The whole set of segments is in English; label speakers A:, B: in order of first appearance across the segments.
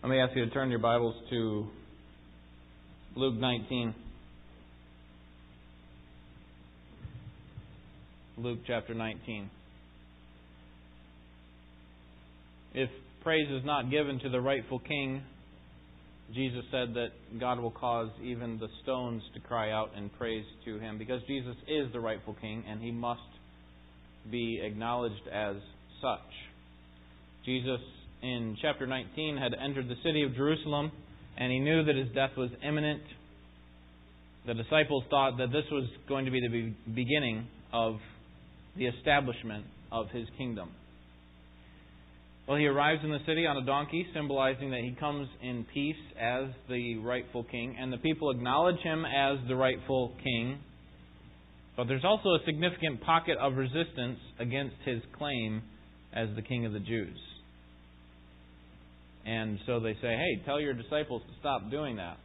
A: Let me ask you to turn your Bibles to Luke 19. Luke chapter 19. If praise is not given to the rightful king, Jesus said that God will cause even the stones to cry out in praise to him because Jesus is the rightful king and he must be acknowledged as such. Jesus in chapter 19 had entered the city of Jerusalem and he knew that his death was imminent. The disciples thought that this was going to be the beginning of the establishment of his kingdom. Well, he arrives in the city on a donkey, symbolizing that he comes in peace as the rightful king, and the people acknowledge him as the rightful king. But there's also a significant pocket of resistance against his claim as the king of the Jews. And so they say, hey, tell your disciples to stop doing that.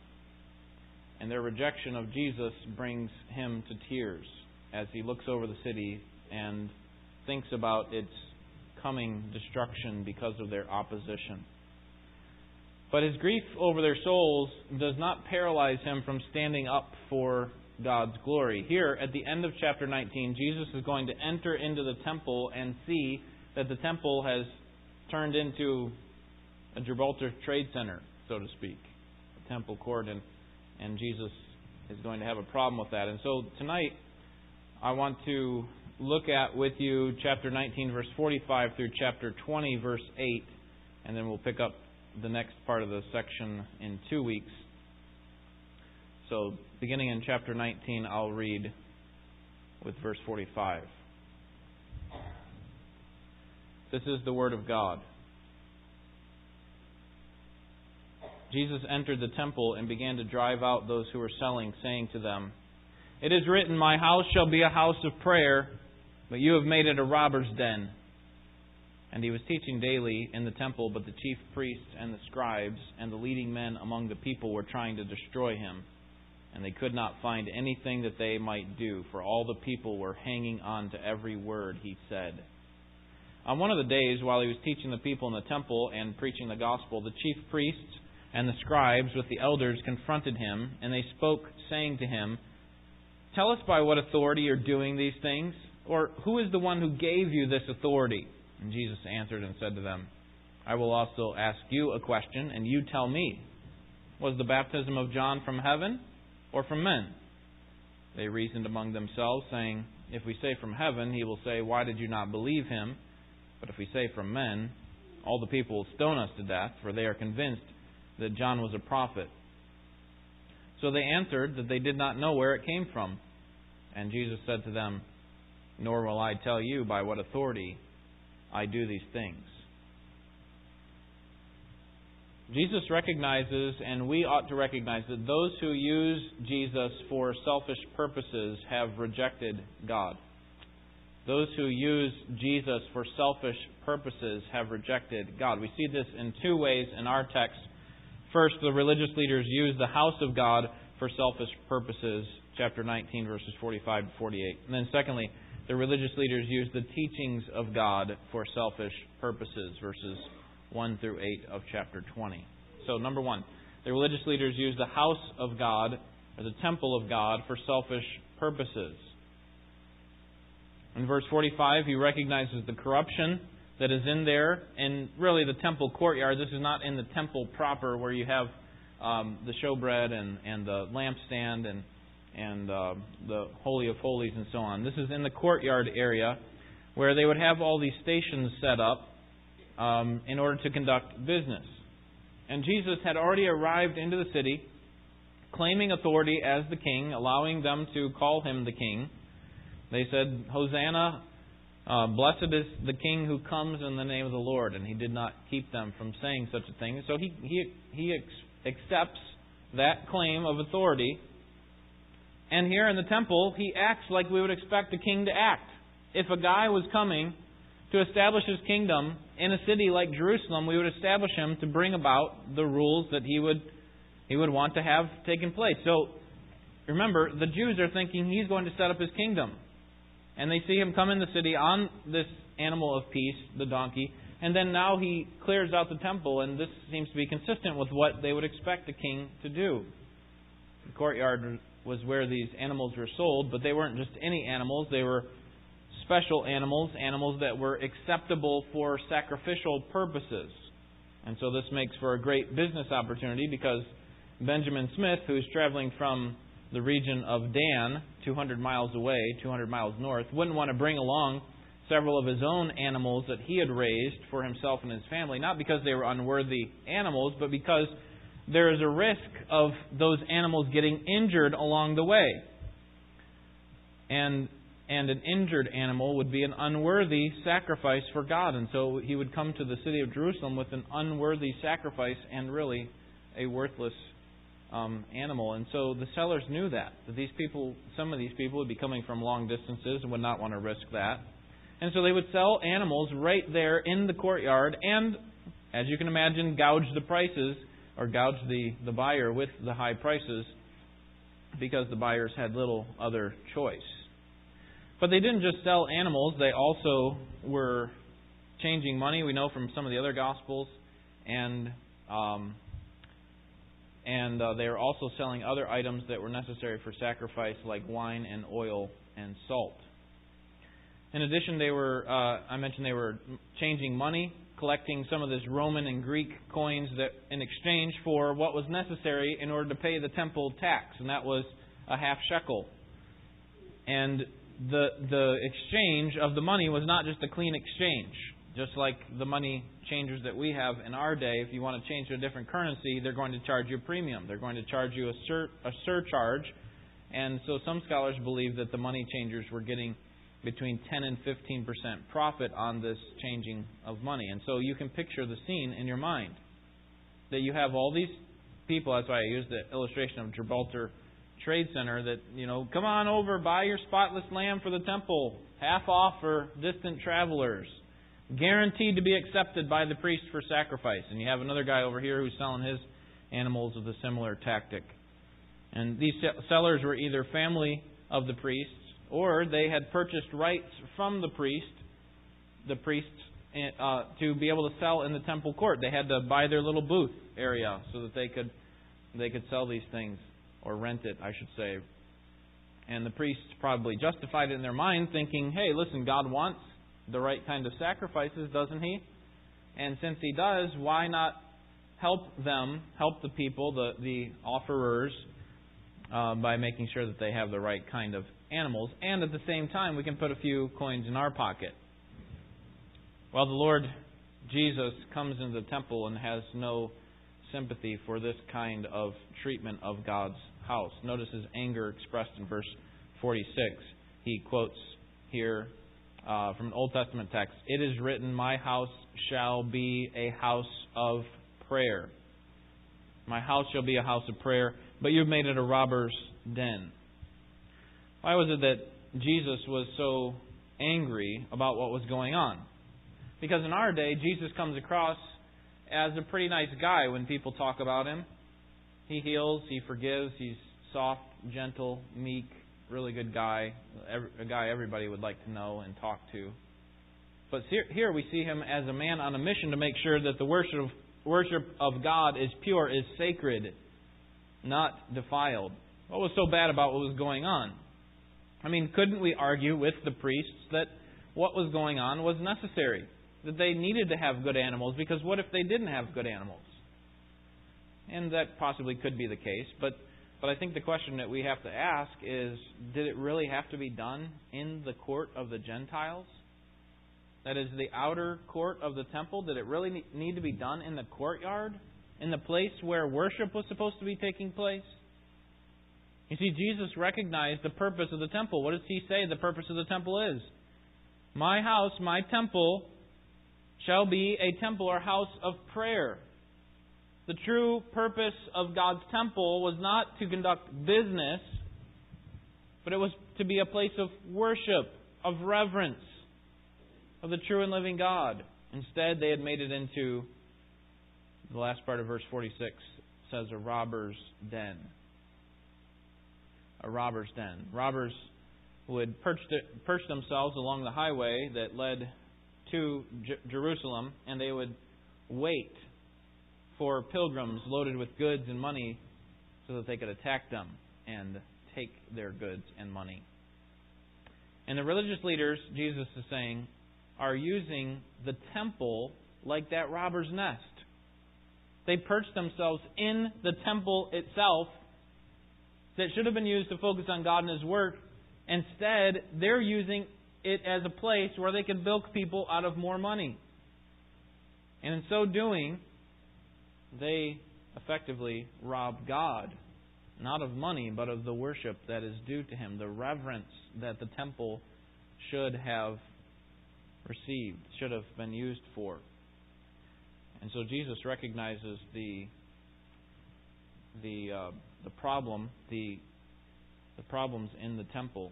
A: And their rejection of Jesus brings him to tears as he looks over the city and thinks about its coming destruction because of their opposition. But his grief over their souls does not paralyze him from standing up for God's glory. Here, at the end of chapter 19, Jesus is going to enter into the temple and see that the temple has turned into a Gibraltar Trade Center, so to speak, a temple court, and, and Jesus is going to have a problem with that. And so tonight, I want to look at with you chapter 19, verse 45 through chapter 20, verse 8, and then we'll pick up the next part of the section in two weeks. So, beginning in chapter 19, I'll read with verse 45. This is the Word of God. Jesus entered the temple and began to drive out those who were selling, saying to them, It is written, My house shall be a house of prayer, but you have made it a robber's den. And he was teaching daily in the temple, but the chief priests and the scribes and the leading men among the people were trying to destroy him. And they could not find anything that they might do, for all the people were hanging on to every word he said. On one of the days, while he was teaching the people in the temple and preaching the gospel, the chief priests and the scribes with the elders confronted him, and they spoke, saying to him, Tell us by what authority you're doing these things, or who is the one who gave you this authority? And Jesus answered and said to them, I will also ask you a question, and you tell me. Was the baptism of John from heaven or from men? They reasoned among themselves, saying, If we say from heaven, he will say, Why did you not believe him? But if we say from men, all the people will stone us to death, for they are convinced that John was a prophet. So they answered that they did not know where it came from. And Jesus said to them, Nor will I tell you by what authority I do these things. Jesus recognizes, and we ought to recognize, that those who use Jesus for selfish purposes have rejected God. Those who use Jesus for selfish purposes have rejected God. We see this in two ways in our text First, the religious leaders used the house of God for selfish purposes, chapter 19, verses 45 to 48. And then, secondly, the religious leaders used the teachings of God for selfish purposes, verses 1 through 8 of chapter 20. So, number one, the religious leaders used the house of God, or the temple of God, for selfish purposes. In verse 45, he recognizes the corruption that is in there, and really the temple courtyard. This is not in the temple proper where you have um, the showbread and, and the lampstand and and uh, the holy of holies and so on. This is in the courtyard area where they would have all these stations set up um, in order to conduct business. And Jesus had already arrived into the city, claiming authority as the king, allowing them to call him the king. They said, Hosanna uh, blessed is the king who comes in the name of the Lord, and he did not keep them from saying such a thing. So he he he ex- accepts that claim of authority, and here in the temple he acts like we would expect a king to act. If a guy was coming to establish his kingdom in a city like Jerusalem, we would establish him to bring about the rules that he would he would want to have taken place. So remember, the Jews are thinking he's going to set up his kingdom and they see him come in the city on this animal of peace, the donkey, And then now he clears out the temple, and this seems to be consistent with what they would expect a king to do. The courtyard was where these animals were sold, but they weren't just any animals, they were special animals, animals that were acceptable for sacrificial purposes. And so this makes for a great business opportunity because Benjamin Smith, who's traveling from the region of Dan, 200 miles away, 200 miles north, wouldn't want to bring along several of his own animals that he had raised for himself and his family, not because they were unworthy animals, but because there is a risk of those animals getting injured along the way. And and an injured animal would be an unworthy sacrifice for God. And so he would come to the city of Jerusalem with an unworthy sacrifice and really a worthless um, animal. And so the sellers knew that that these people, some of these people, would be coming from long distances and would not want to risk that. And so they would sell animals right there in the courtyard, and as you can imagine, gouge the prices or gouge the, the buyer with the high prices because the buyers had little other choice. But they didn't just sell animals, they also were changing money. We know from some of the other Gospels. And um, and uh, they were also selling other items that were necessary for sacrifice, like wine and oil and salt. In addition, they were uh, I mentioned they were changing money, collecting some of this Roman and Greek coins that in exchange for what was necessary in order to pay the temple tax, and that was a half shekel. And the the exchange of the money was not just a clean exchange. Just like the money changers that we have in our day, if you want to change to a different currency, they're going to charge you a premium. They're going to charge you a, sur- a surcharge. And so some scholars believe that the money changers were getting between 10 and 15% profit on this changing of money. And so you can picture the scene in your mind that you have all these people. That's why I used the illustration of Gibraltar Trade Center that, you know, come on over, buy your spotless lamb for the temple, half off for distant travelers guaranteed to be accepted by the priest for sacrifice. And you have another guy over here who's selling his animals with a similar tactic. And these sellers were either family of the priests or they had purchased rights from the priest, the priests, uh, to be able to sell in the temple court. They had to buy their little booth area so that they could they could sell these things or rent it, I should say. And the priests probably justified it in their mind, thinking, "Hey, listen, God wants the right kind of sacrifices, doesn't he? And since he does, why not help them, help the people, the, the offerers, uh, by making sure that they have the right kind of animals? And at the same time, we can put a few coins in our pocket. Well, the Lord Jesus comes into the temple and has no sympathy for this kind of treatment of God's house. Notice his anger expressed in verse 46. He quotes here uh, from an Old Testament text. It is written, My house shall be a house of prayer. My house shall be a house of prayer, but you've made it a robber's den. Why was it that Jesus was so angry about what was going on? Because in our day, Jesus comes across as a pretty nice guy when people talk about him. He heals, he forgives, he's soft, gentle, meek, really good guy, a guy everybody would like to know and talk to. But here we see him as a man on a mission to make sure that the worship of, worship of God is pure, is sacred, not defiled. What was so bad about what was going on? I mean, couldn't we argue with the priests that what was going on was necessary? That they needed to have good animals, because what if they didn't have good animals? And that possibly could be the case, but but I think the question that we have to ask is did it really have to be done in the court of the Gentiles? That is, the outer court of the temple? Did it really need to be done in the courtyard? In the place where worship was supposed to be taking place? You see, Jesus recognized the purpose of the temple. What does he say the purpose of the temple is? My house, my temple, shall be a temple or house of prayer. The true purpose of God's temple was not to conduct business, but it was to be a place of worship, of reverence of the true and living God. Instead, they had made it into the last part of verse 46 says a robber's den. A robber's den. Robbers would perch, themselves along the highway that led to J- Jerusalem and they would wait for pilgrims loaded with goods and money so that they could attack them and take their goods and money. And the religious leaders, Jesus is saying, are using the temple like that robber's nest. They perched themselves in the temple itself that should have been used to focus on God and His work. Instead, they're using it as a place where they can bilk people out of more money. And in so doing, they effectively rob God, not of money, but of the worship that is due to Him, the reverence that the temple should have received, should have been used for. And so Jesus recognizes the the uh, the problem, the the problems in the temple.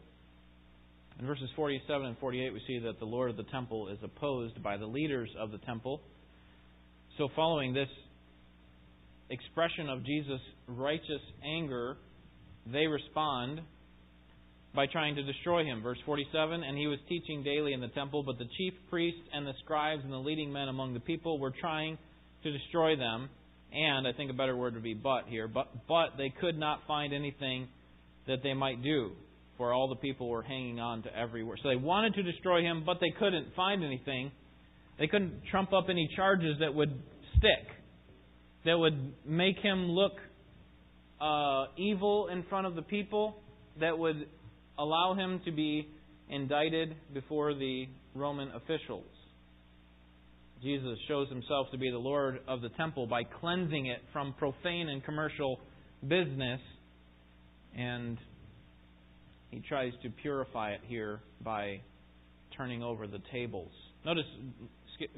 A: In verses 47 and 48, we see that the Lord of the temple is opposed by the leaders of the temple. So, following this expression of Jesus' righteous anger, they respond by trying to destroy him. Verse 47 And he was teaching daily in the temple, but the chief priests and the scribes and the leading men among the people were trying to destroy them. And I think a better word would be but here. But, but they could not find anything that they might do, for all the people were hanging on to every word. So they wanted to destroy him, but they couldn't find anything. They couldn't trump up any charges that would stick, that would make him look uh, evil in front of the people, that would allow him to be indicted before the Roman officials. Jesus shows himself to be the Lord of the temple by cleansing it from profane and commercial business, and he tries to purify it here by turning over the tables. Notice,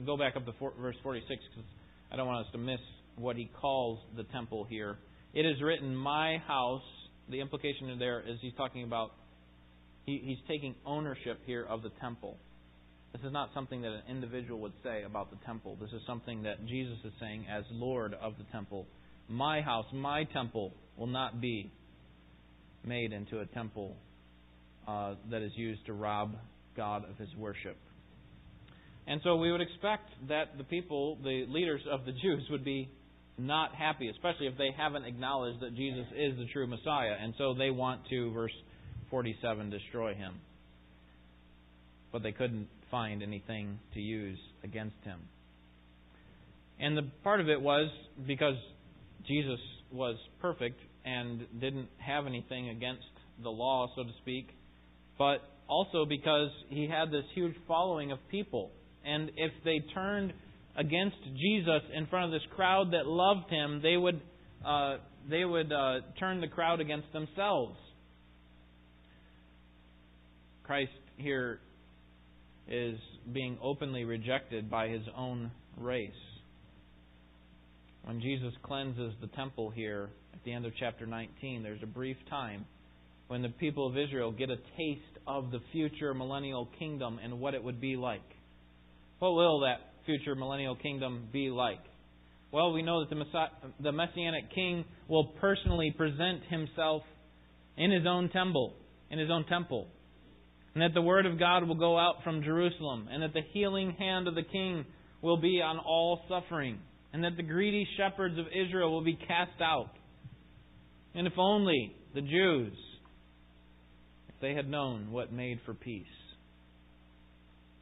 A: go back up to verse 46 because I don't want us to miss what he calls the temple here. It is written, My house. The implication there is he's talking about he, he's taking ownership here of the temple. This is not something that an individual would say about the temple. This is something that Jesus is saying as Lord of the temple. My house, my temple, will not be made into a temple uh, that is used to rob God of his worship. And so we would expect that the people, the leaders of the Jews, would be not happy, especially if they haven't acknowledged that Jesus is the true Messiah. And so they want to, verse 47 destroy him. But they couldn't find anything to use against him. And the part of it was because Jesus was perfect and didn't have anything against the law, so to speak, but also because he had this huge following of people. And if they turned against Jesus in front of this crowd that loved him, they would uh, they would uh, turn the crowd against themselves. Christ here is being openly rejected by his own race. When Jesus cleanses the temple here at the end of chapter 19, there's a brief time when the people of Israel get a taste of the future millennial kingdom and what it would be like. What will that future millennial kingdom be like? Well, we know that the, the Messianic King will personally present himself in his own temple, in his own temple and that the word of God will go out from Jerusalem, and that the healing hand of the king will be on all suffering, and that the greedy shepherds of Israel will be cast out. And if only the Jews, if they had known what made for peace,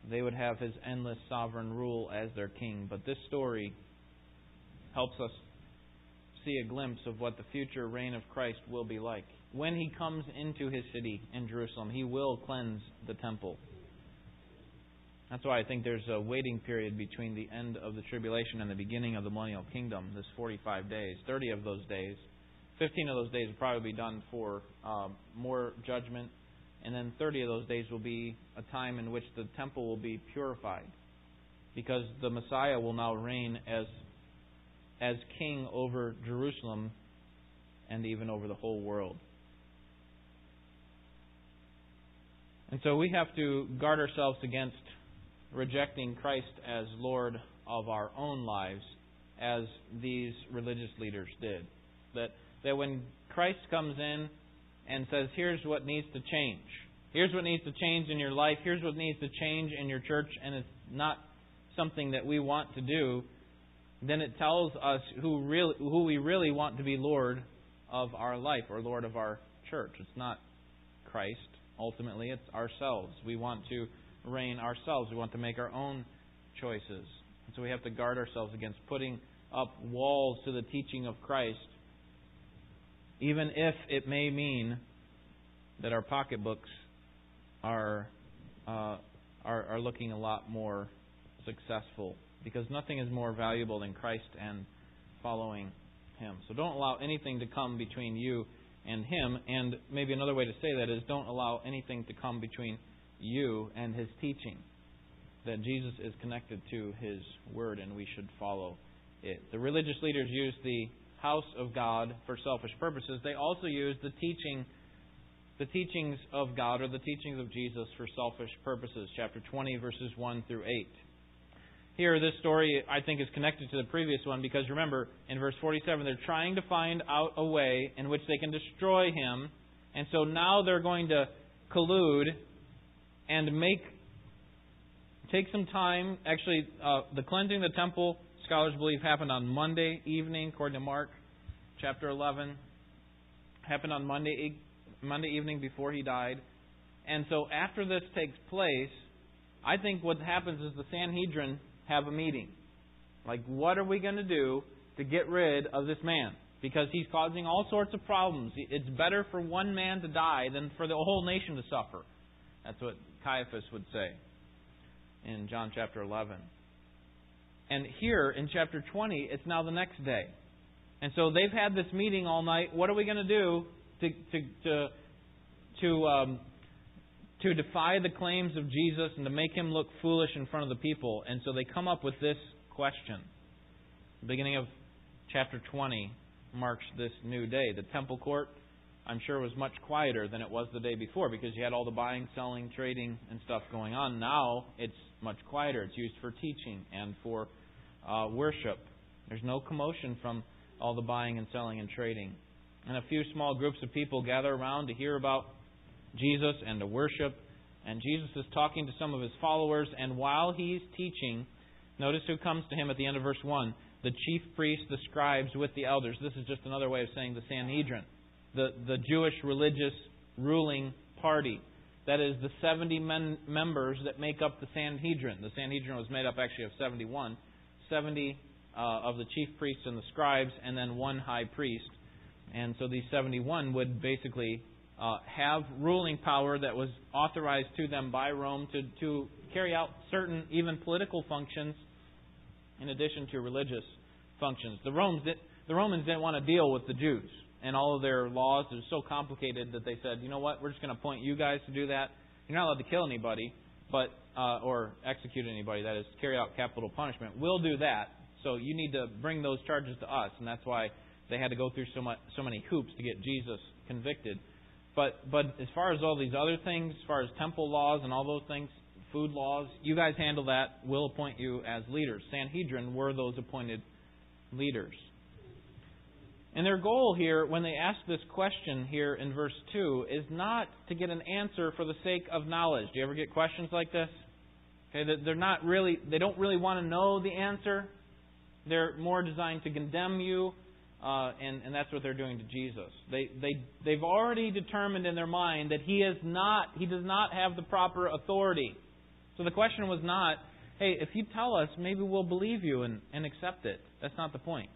A: they would have his endless sovereign rule as their king. But this story helps us see a glimpse of what the future reign of Christ will be like when he comes into his city in Jerusalem, he will cleanse the temple. That's why I think there's a waiting period between the end of the tribulation and the beginning of the millennial kingdom, this 45 days. 30 of those days, 15 of those days will probably be done for um, more judgment, and then 30 of those days will be a time in which the temple will be purified. Because the Messiah will now reign as, as king over Jerusalem and even over the whole world. And so we have to guard ourselves against rejecting Christ as Lord of our own lives, as these religious leaders did. That, that when Christ comes in and says, here's what needs to change, here's what needs to change in your life, here's what needs to change in your church, and it's not something that we want to do, then it tells us who really who we really want to be Lord of our life or Lord of our church. It's not Christ. Ultimately, it's ourselves. We want to reign ourselves. We want to make our own choices. And so we have to guard ourselves against putting up walls to the teaching of Christ, even if it may mean that our pocketbooks are uh, are, are looking a lot more successful because nothing is more valuable than Christ and following Him. So don't allow anything to come between you and Him. And maybe another way to say that is don't allow anything to come between you and His teaching. That Jesus is connected to His Word and we should follow it. The religious leaders use the house of God for selfish purposes. They also use the teaching the teachings of God or the teachings of Jesus for selfish purposes. Chapter 20, verses 1 through 8. Here, this story, I think, is connected to the previous one because remember, in verse 47, they're trying to find out a way in which they can destroy him. And so now they're going to collude and make take some time. Actually, uh, the cleansing of the temple, scholars believe, happened on Monday evening, according to Mark chapter 11. Happened on Monday Monday evening before he died. And so after this takes place, I think what happens is the Sanhedrin have a meeting. Like, what are we going to do to get rid of this man? Because he's causing all sorts of problems. It's better for one man to die than for the whole nation to suffer. That's what Caiaphas would say in John chapter 11. And here in chapter 20, it's now the next day. And so they've had this meeting all night. What are we going to do to to to to, um, to defy the claims of Jesus and to make him look foolish in front of the people. And so they come up with this question. The beginning of chapter 20 marks this new day. The temple court, I'm sure, was much quieter than it was the day before because you had all the buying, selling, trading, and stuff going on. Now it's much quieter. It's used for teaching and for uh, worship. There's no commotion from all the buying and selling and trading and a few small groups of people gather around to hear about Jesus and to worship. And Jesus is talking to some of his followers, and while he's teaching, notice who comes to him at the end of verse 1 the chief priests, the scribes, with the elders. This is just another way of saying the Sanhedrin, the, the Jewish religious ruling party. That is the 70 men, members that make up the Sanhedrin. The Sanhedrin was made up actually of 71. 70 uh, of the chief priests and the scribes, and then one high priest. And so these 71 would basically uh, have ruling power that was authorized to them by Rome to, to carry out certain, even political functions, in addition to religious functions. The Romans, did, the Romans didn't want to deal with the Jews and all of their laws. It was so complicated that they said, you know what, we're just going to appoint you guys to do that. You're not allowed to kill anybody, but uh, or execute anybody. That is, carry out capital punishment. We'll do that. So you need to bring those charges to us, and that's why they had to go through so much, so many hoops to get Jesus convicted. But but as far as all these other things, as far as temple laws and all those things, food laws, you guys handle that. We'll appoint you as leaders. Sanhedrin were those appointed leaders. And their goal here, when they ask this question here in verse 2, is not to get an answer for the sake of knowledge. Do you ever get questions like this? Okay, they're not really, they don't really want to know the answer. They're more designed to condemn you uh, and, and that's what they're doing to Jesus. They, they, they've already determined in their mind that he is not, he does not have the proper authority. So the question was not, hey, if you tell us, maybe we'll believe you and, and accept it. That's not the point.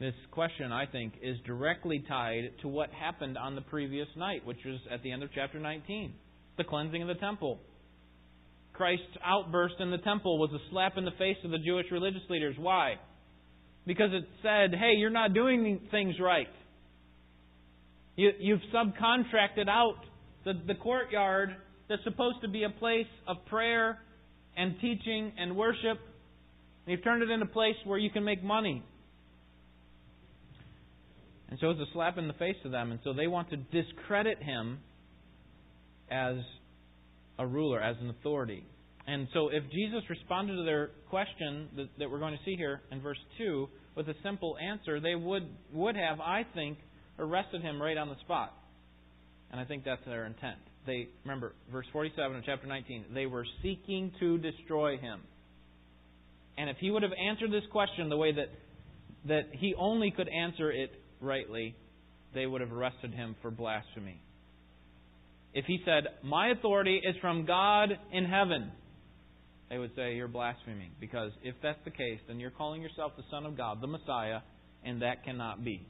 A: This question, I think, is directly tied to what happened on the previous night, which was at the end of chapter 19 the cleansing of the temple. Christ's outburst in the temple was a slap in the face of the Jewish religious leaders. Why? because it said, hey, you're not doing things right. You, you've subcontracted out the, the courtyard that's supposed to be a place of prayer and teaching and worship. And you've turned it into a place where you can make money. And so it's a slap in the face to them. And so they want to discredit him as a ruler, as an authority. And so if Jesus responded to their question that, that we're going to see here in verse 2 with a simple answer, they would, would have, I think, arrested him right on the spot. And I think that's their intent. they remember verse 47 of chapter 19, they were seeking to destroy him. And if he would have answered this question the way that that he only could answer it rightly, they would have arrested him for blasphemy. If he said, "My authority is from God in heaven," they would say you're blaspheming because if that's the case, then you're calling yourself the son of God, the Messiah, and that cannot be.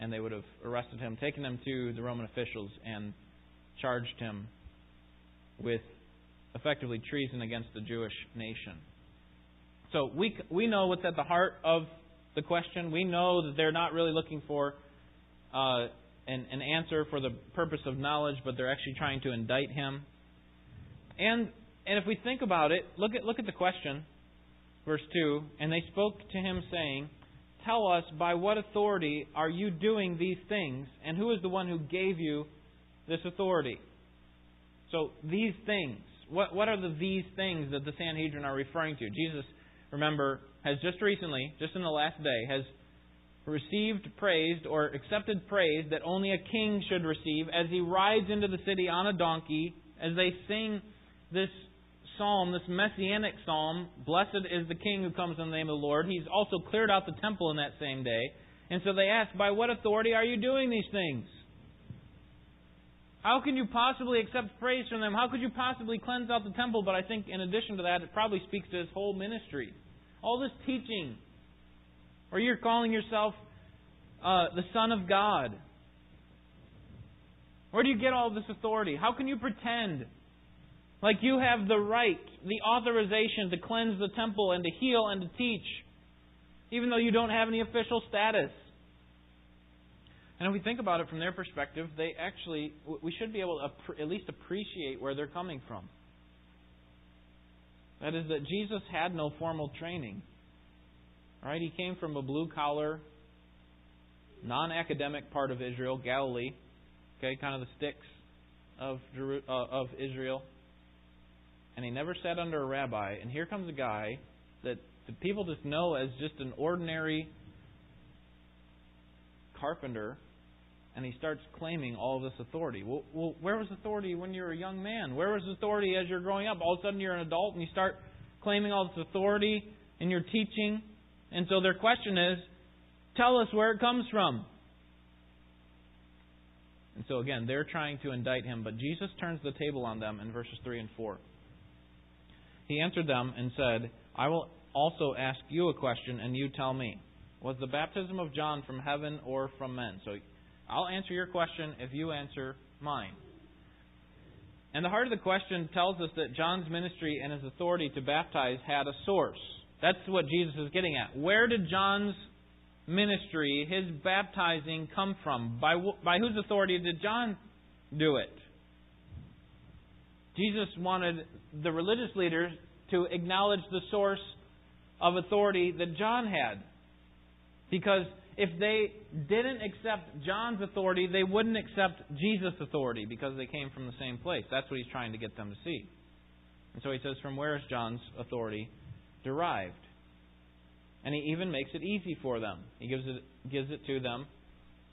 A: And they would have arrested him, taken him to the Roman officials and charged him with effectively treason against the Jewish nation. So we we know what's at the heart of the question. We know that they're not really looking for uh, an, an answer for the purpose of knowledge, but they're actually trying to indict him. And and if we think about it, look at look at the question, verse two. And they spoke to him, saying, "Tell us by what authority are you doing these things, and who is the one who gave you this authority. So these things, what, what are the these things that the Sanhedrin are referring to? Jesus, remember, has just recently, just in the last day, has received praise or accepted praise that only a king should receive as he rides into the city on a donkey, as they sing this psalm, this messianic psalm, Blessed is the King who comes in the name of the Lord. He's also cleared out the temple in that same day. And so they ask, By what authority are you doing these things? How can you possibly accept praise from them? How could you possibly cleanse out the temple? But I think in addition to that, it probably speaks to his whole ministry. All this teaching, or you're calling yourself uh, the Son of God. Where do you get all this authority? How can you pretend like you have the right, the authorization to cleanse the temple and to heal and to teach, even though you don't have any official status? And if we think about it from their perspective, they actually, we should be able to at least appreciate where they're coming from. That is, that Jesus had no formal training. Right? He came from a blue collar, non academic part of Israel, Galilee. Okay, kind of the sticks of, uh, of Israel. And he never sat under a rabbi. And here comes a guy that the people just know as just an ordinary carpenter and he starts claiming all this authority. Well, well, where was authority when you were a young man? Where was authority as you're growing up? All of a sudden you're an adult and you start claiming all this authority in your teaching. And so their question is, tell us where it comes from. And so again, they're trying to indict him, but Jesus turns the table on them in verses 3 and 4. He answered them and said, I will also ask you a question, and you tell me. Was the baptism of John from heaven or from men? So I'll answer your question if you answer mine. And the heart of the question tells us that John's ministry and his authority to baptize had a source. That's what Jesus is getting at. Where did John's ministry, his baptizing, come from? By, by whose authority did John do it? Jesus wanted the religious leaders to acknowledge the source of authority that John had. Because if they didn't accept John's authority, they wouldn't accept Jesus' authority because they came from the same place. That's what he's trying to get them to see. And so he says, From where is John's authority derived? And he even makes it easy for them. He gives it, gives it to them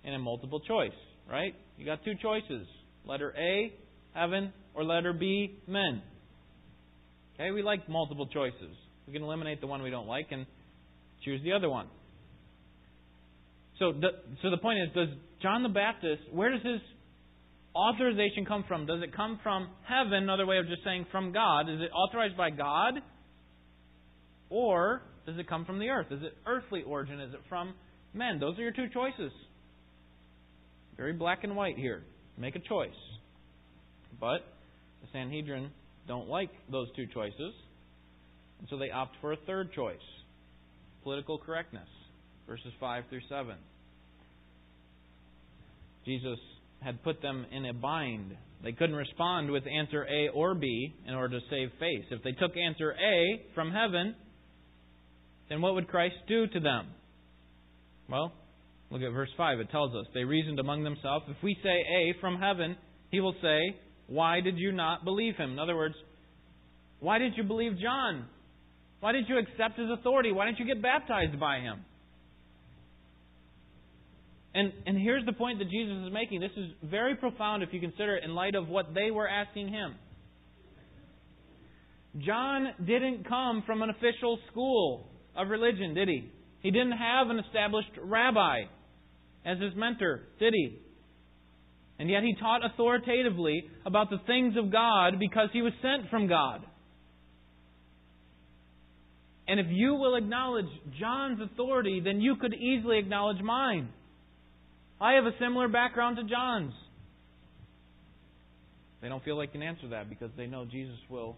A: in a multiple choice, right? You got two choices letter A, heaven, or letter B, men. Okay, we like multiple choices. We can eliminate the one we don't like and choose the other one. So the, so the point is, does John the Baptist, where does his authorization come from? Does it come from heaven? Another way of just saying from God. Is it authorized by God? Or does it come from the earth? Is it earthly origin? Is it from men? Those are your two choices. Very black and white here. Make a choice. But the Sanhedrin don't like those two choices, and so they opt for a third choice political correctness verses 5 through 7. Jesus had put them in a bind. They couldn't respond with answer A or B in order to save face. If they took answer A from heaven, then what would Christ do to them? Well, look at verse 5. It tells us they reasoned among themselves. If we say A from heaven, he will say, Why did you not believe him? In other words, why didn't you believe John? Why didn't you accept his authority? Why didn't you get baptized by him? And, and here's the point that Jesus is making. This is very profound if you consider it in light of what they were asking him. John didn't come from an official school of religion, did he? He didn't have an established rabbi as his mentor, did he? And yet he taught authoritatively about the things of God because he was sent from God. And if you will acknowledge John's authority, then you could easily acknowledge mine. I have a similar background to John's. They don't feel they can answer that because they know Jesus will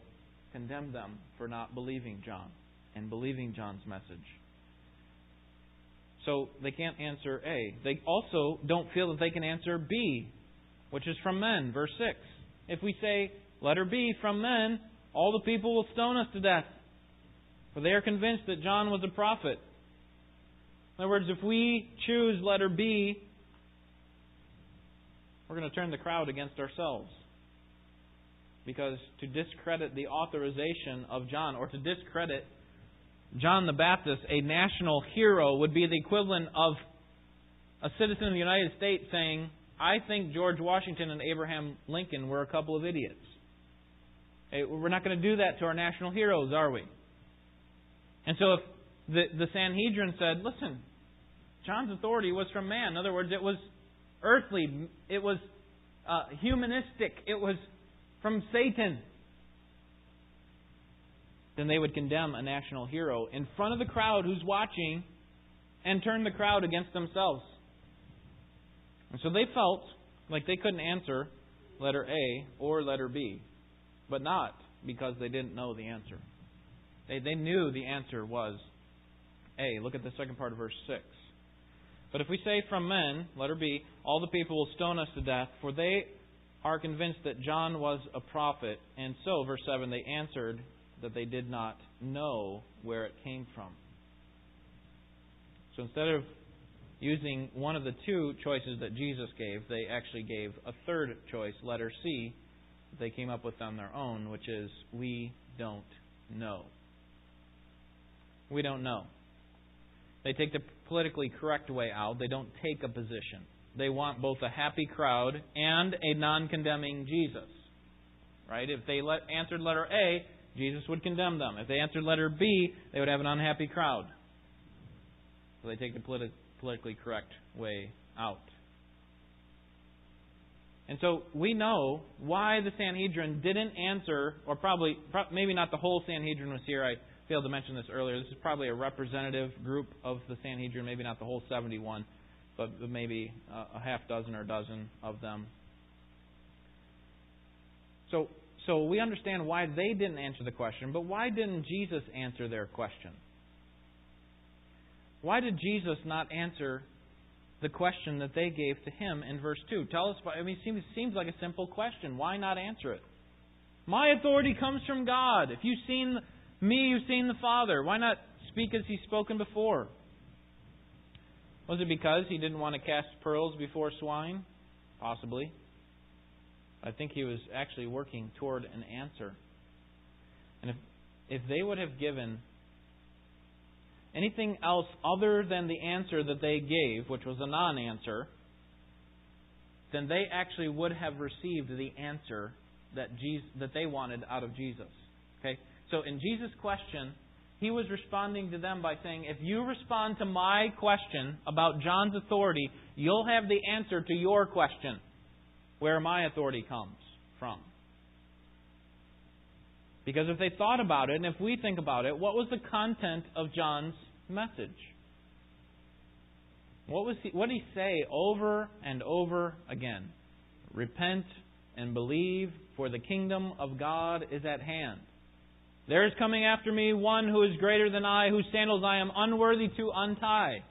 A: condemn them for not believing John and believing John's message. So they can't answer A. They also don't feel that they can answer B, which is from men, verse 6. If we say letter B from men, all the people will stone us to death. For they are convinced that John was a prophet. In other words, if we choose letter B, we're going to turn the crowd against ourselves. Because to discredit the authorization of John, or to discredit John the Baptist, a national hero, would be the equivalent of a citizen of the United States saying, I think George Washington and Abraham Lincoln were a couple of idiots. We're not going to do that to our national heroes, are we? And so if the, the Sanhedrin said, listen, John's authority was from man. In other words, it was earthly, it was uh, humanistic, it was from Satan. Then they would condemn a national hero in front of the crowd who's watching and turn the crowd against themselves. And so they felt like they couldn't answer letter A or letter B, but not because they didn't know the answer. They, they knew the answer was A. Look at the second part of verse 6. But if we say from men, letter B, all the people will stone us to death, for they are convinced that John was a prophet. And so, verse 7, they answered that they did not know where it came from. So instead of using one of the two choices that Jesus gave, they actually gave a third choice, letter C, they came up with on their own, which is, we don't know. We don't know. They take the politically correct way out. They don't take a position. They want both a happy crowd and a non condemning Jesus. Right? If they let, answered letter A, Jesus would condemn them. If they answered letter B, they would have an unhappy crowd. So they take the politi- politically correct way out. And so we know why the Sanhedrin didn't answer, or probably, maybe not the whole Sanhedrin was here. I failed to mention this earlier. This is probably a representative group of the Sanhedrin, maybe not the whole 71, but maybe uh, a half dozen or a dozen of them. So, so we understand why they didn't answer the question, but why didn't Jesus answer their question? Why did Jesus not answer the question that they gave to him in verse 2? Tell us, I mean, it seems, seems like a simple question. Why not answer it? My authority comes from God. If you've seen me, you've seen the Father. Why not speak as he's spoken before? Was it because he didn't want to cast pearls before swine? Possibly. I think he was actually working toward an answer. And if, if they would have given anything else other than the answer that they gave, which was a non answer, then they actually would have received the answer that, Jesus, that they wanted out of Jesus. Okay? So in Jesus' question, he was responding to them by saying, If you respond to my question about John's authority, you'll have the answer to your question, where my authority comes from. Because if they thought about it, and if we think about it, what was the content of John's message? What, was he, what did he say over and over again? Repent and believe, for the kingdom of God is at hand. There is coming after me one who is greater than I, whose sandals I am unworthy to untie.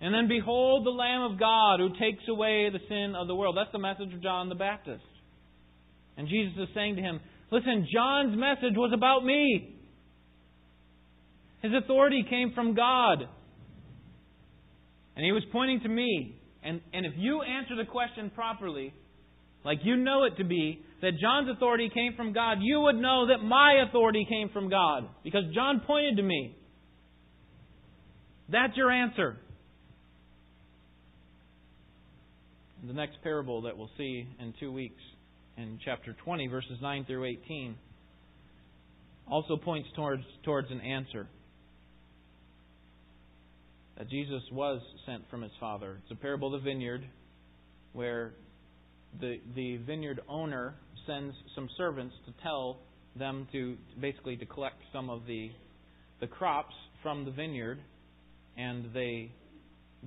A: And then behold the Lamb of God who takes away the sin of the world. That's the message of John the Baptist. And Jesus is saying to him, Listen, John's message was about me. His authority came from God. And he was pointing to me. And, and if you answer the question properly, like you know it to be, that John's authority came from God, you would know that my authority came from God. Because John pointed to me. That's your answer. the next parable that we'll see in two weeks in chapter 20, verses 9 through 18, also points towards, towards an answer. That Jesus was sent from his Father. It's a parable of the vineyard where the, the vineyard owner sends some servants to tell them to basically to collect some of the the crops from the vineyard and they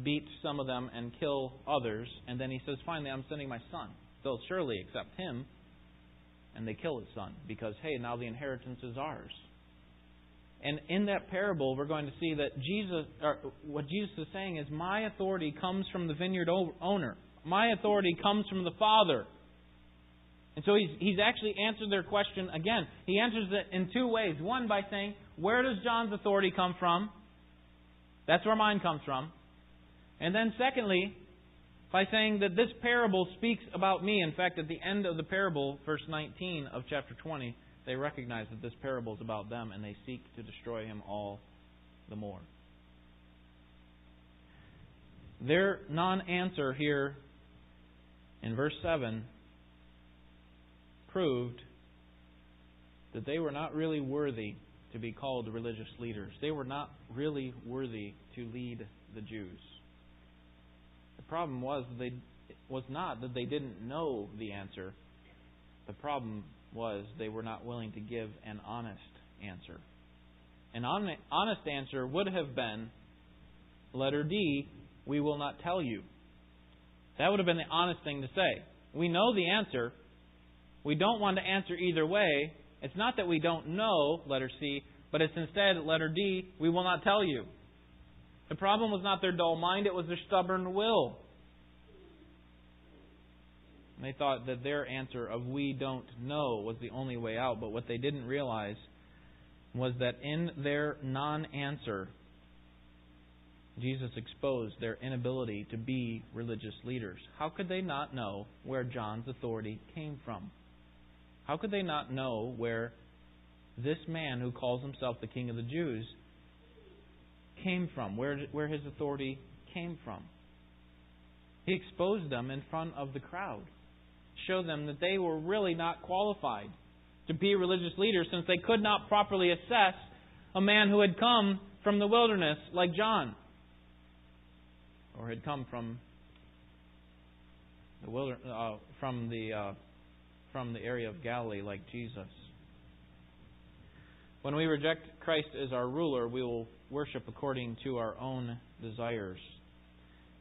A: beat some of them and kill others. And then he says finally I'm sending my son. They'll surely accept him. And they kill his son because hey now the inheritance is ours. And in that parable we're going to see that Jesus what Jesus is saying is my authority comes from the vineyard owner. My authority comes from the father and so he's, he's actually answered their question again. He answers it in two ways. One, by saying, Where does John's authority come from? That's where mine comes from. And then, secondly, by saying that this parable speaks about me. In fact, at the end of the parable, verse 19 of chapter 20, they recognize that this parable is about them and they seek to destroy him all the more. Their non answer here in verse 7 proved that they were not really worthy to be called religious leaders. They were not really worthy to lead the Jews. The problem was they was not that they didn't know the answer. The problem was they were not willing to give an honest answer. An honest answer would have been letter D, we will not tell you. That would have been the honest thing to say. We know the answer, we don't want to answer either way. It's not that we don't know, letter C, but it's instead, letter D, we will not tell you. The problem was not their dull mind, it was their stubborn will. And they thought that their answer of we don't know was the only way out, but what they didn't realize was that in their non answer, Jesus exposed their inability to be religious leaders. How could they not know where John's authority came from? How could they not know where this man who calls himself the King of the Jews came from, where, where his authority came from? He exposed them in front of the crowd, showed them that they were really not qualified to be religious leaders since they could not properly assess a man who had come from the wilderness like John or had come from the wilderness, uh, from the uh, from the area of Galilee like Jesus. When we reject Christ as our ruler, we will worship according to our own desires.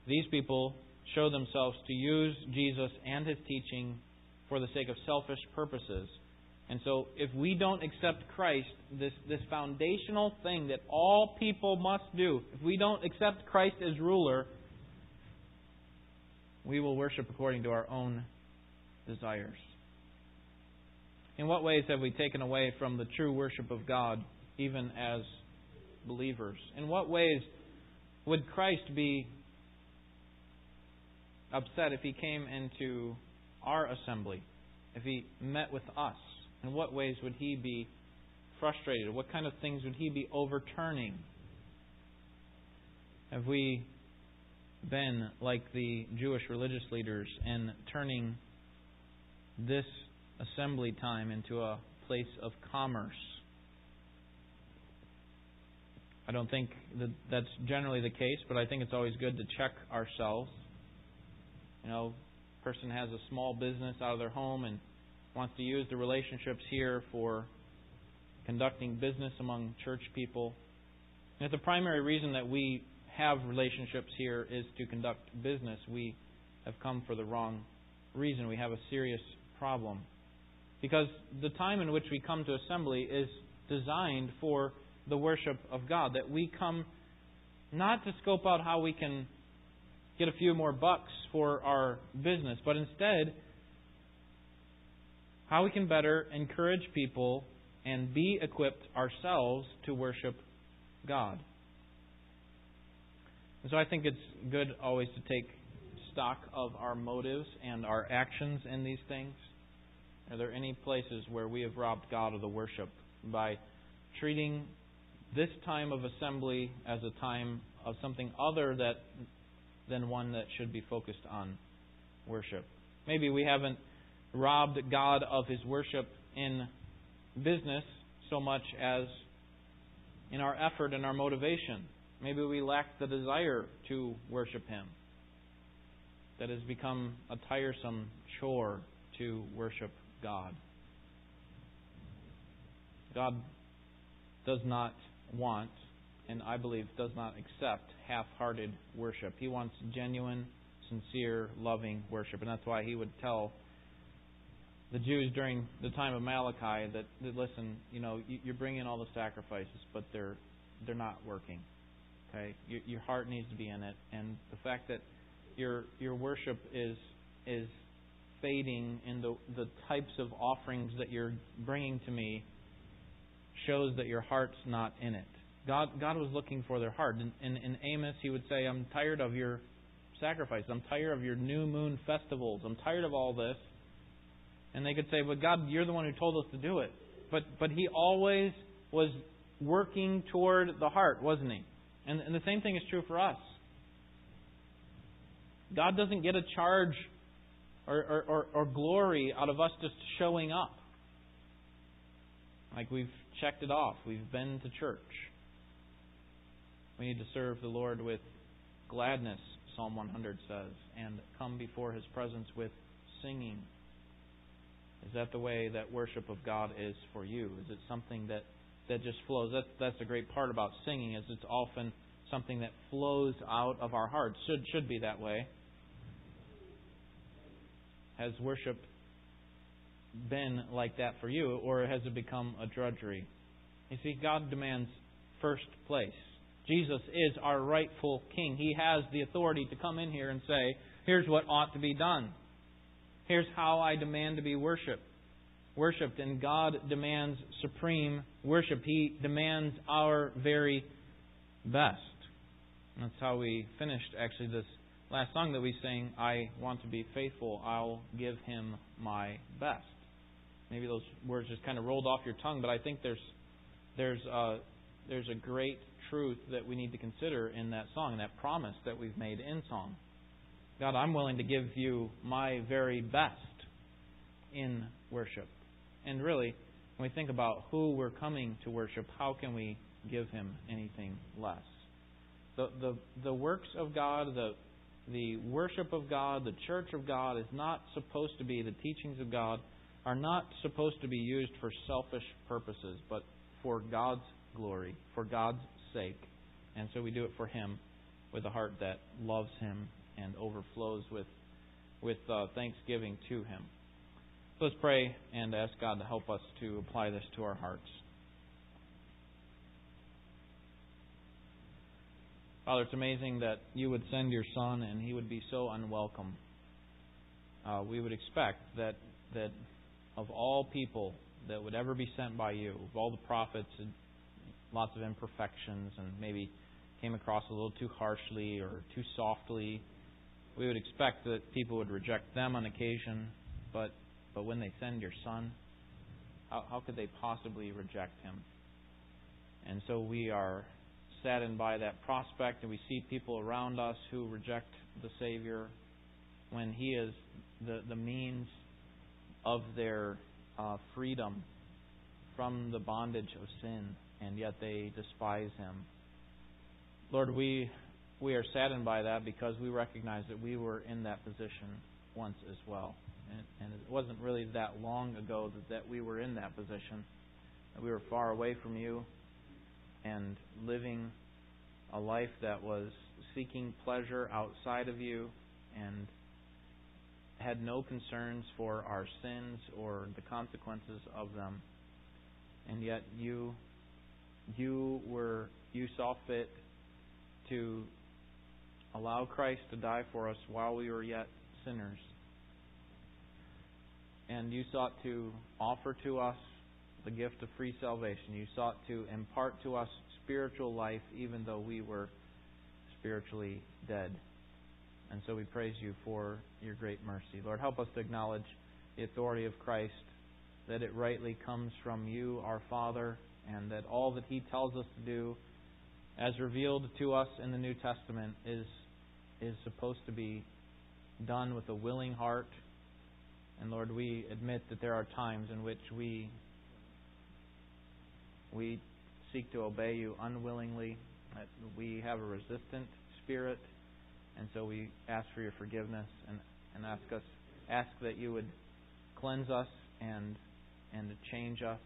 A: These people show themselves to use Jesus and his teaching for the sake of selfish purposes. And so, if we don't accept Christ, this, this foundational thing that all people must do, if we don't accept Christ as ruler, we will worship according to our own desires. In what ways have we taken away from the true worship of God, even as believers? In what ways would Christ be upset if he came into our assembly, if he met with us? In what ways would he be frustrated? What kind of things would he be overturning? Have we been like the Jewish religious leaders in turning this assembly time into a place of commerce. I don't think that that's generally the case, but I think it's always good to check ourselves. You know, person has a small business out of their home and wants to use the relationships here for conducting business among church people. And if the primary reason that we have relationships here is to conduct business, we have come for the wrong reason. We have a serious problem. Because the time in which we come to assembly is designed for the worship of God. That we come not to scope out how we can get a few more bucks for our business, but instead how we can better encourage people and be equipped ourselves to worship God. And so I think it's good always to take stock of our motives and our actions in these things. Are there any places where we have robbed God of the worship by treating this time of assembly as a time of something other that, than one that should be focused on worship. Maybe we haven't robbed God of his worship in business so much as in our effort and our motivation. Maybe we lack the desire to worship him. That has become a tiresome chore to worship God. God does not want, and I believe does not accept, half hearted worship. He wants genuine, sincere, loving worship. And that's why he would tell the Jews during the time of Malachi that, that listen, you know, you're bringing all the sacrifices, but they're they're not working. Okay, your, your heart needs to be in it, and the fact that your your worship is is fading in the the types of offerings that you're bringing to me shows that your heart's not in it. God God was looking for their heart. In, in, in Amos, He would say, "I'm tired of your sacrifice. I'm tired of your new moon festivals. I'm tired of all this." And they could say, "But God, you're the one who told us to do it." But but He always was working toward the heart, wasn't He? And, and the same thing is true for us. God doesn't get a charge or, or, or, or glory out of us just showing up. Like we've checked it off, we've been to church. We need to serve the Lord with gladness, Psalm 100 says, and come before His presence with singing. Is that the way that worship of God is for you? Is it something that, that just flows? That's, that's the great part about singing is it's often something that flows out of our hearts. Should should be that way. Has worship been like that for you, or has it become a drudgery? You see, God demands first place. Jesus is our rightful king. He has the authority to come in here and say, here's what ought to be done. Here's how I demand to be worshiped. Worshipped, and God demands supreme worship. He demands our very best. That's how we finished actually this last song that we sang, I want to be faithful, I'll give him my best. Maybe those words just kind of rolled off your tongue, but I think there's there's a, there's a great truth that we need to consider in that song, that promise that we've made in song. God, I'm willing to give you my very best in worship. And really, when we think about who we're coming to worship, how can we give him anything less? The, the, the works of God, the, the worship of God, the church of God is not supposed to be, the teachings of God are not supposed to be used for selfish purposes, but for God's glory, for God's sake. And so we do it for Him with a heart that loves Him and overflows with, with uh, thanksgiving to Him. So let's pray and ask God to help us to apply this to our hearts. Father, it's amazing that you would send your son and he would be so unwelcome. Uh, we would expect that that of all people that would ever be sent by you, of all the prophets, and lots of imperfections and maybe came across a little too harshly or too softly, we would expect that people would reject them on occasion. But but when they send your son, how, how could they possibly reject him? And so we are saddened by that prospect, and we see people around us who reject the Savior when He is the, the means of their uh, freedom from the bondage of sin, and yet they despise Him. Lord, we we are saddened by that because we recognize that we were in that position once as well. And, and it wasn't really that long ago that, that we were in that position. That we were far away from you, and living a life that was seeking pleasure outside of you and had no concerns for our sins or the consequences of them. And yet you you were you saw fit to allow Christ to die for us while we were yet sinners. And you sought to offer to us the gift of free salvation. You sought to impart to us spiritual life even though we were spiritually dead. And so we praise you for your great mercy. Lord, help us to acknowledge the authority of Christ, that it rightly comes from you, our Father, and that all that He tells us to do, as revealed to us in the New Testament, is, is supposed to be done with a willing heart. And Lord, we admit that there are times in which we we seek to obey you unwillingly, we have a resistant spirit, and so we ask for your forgiveness and, and ask us ask that you would cleanse us and and change us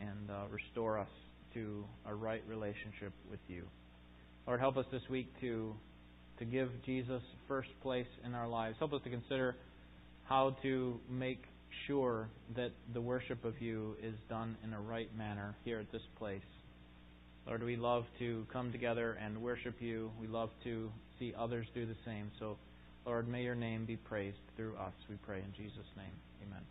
A: and uh, restore us to a right relationship with you. Lord, help us this week to to give Jesus first place in our lives. Help us to consider how to make sure that the worship of you is done in a right manner here at this place. Lord, we love to come together and worship you. We love to see others do the same. So, Lord, may your name be praised through us. We pray in Jesus' name. Amen.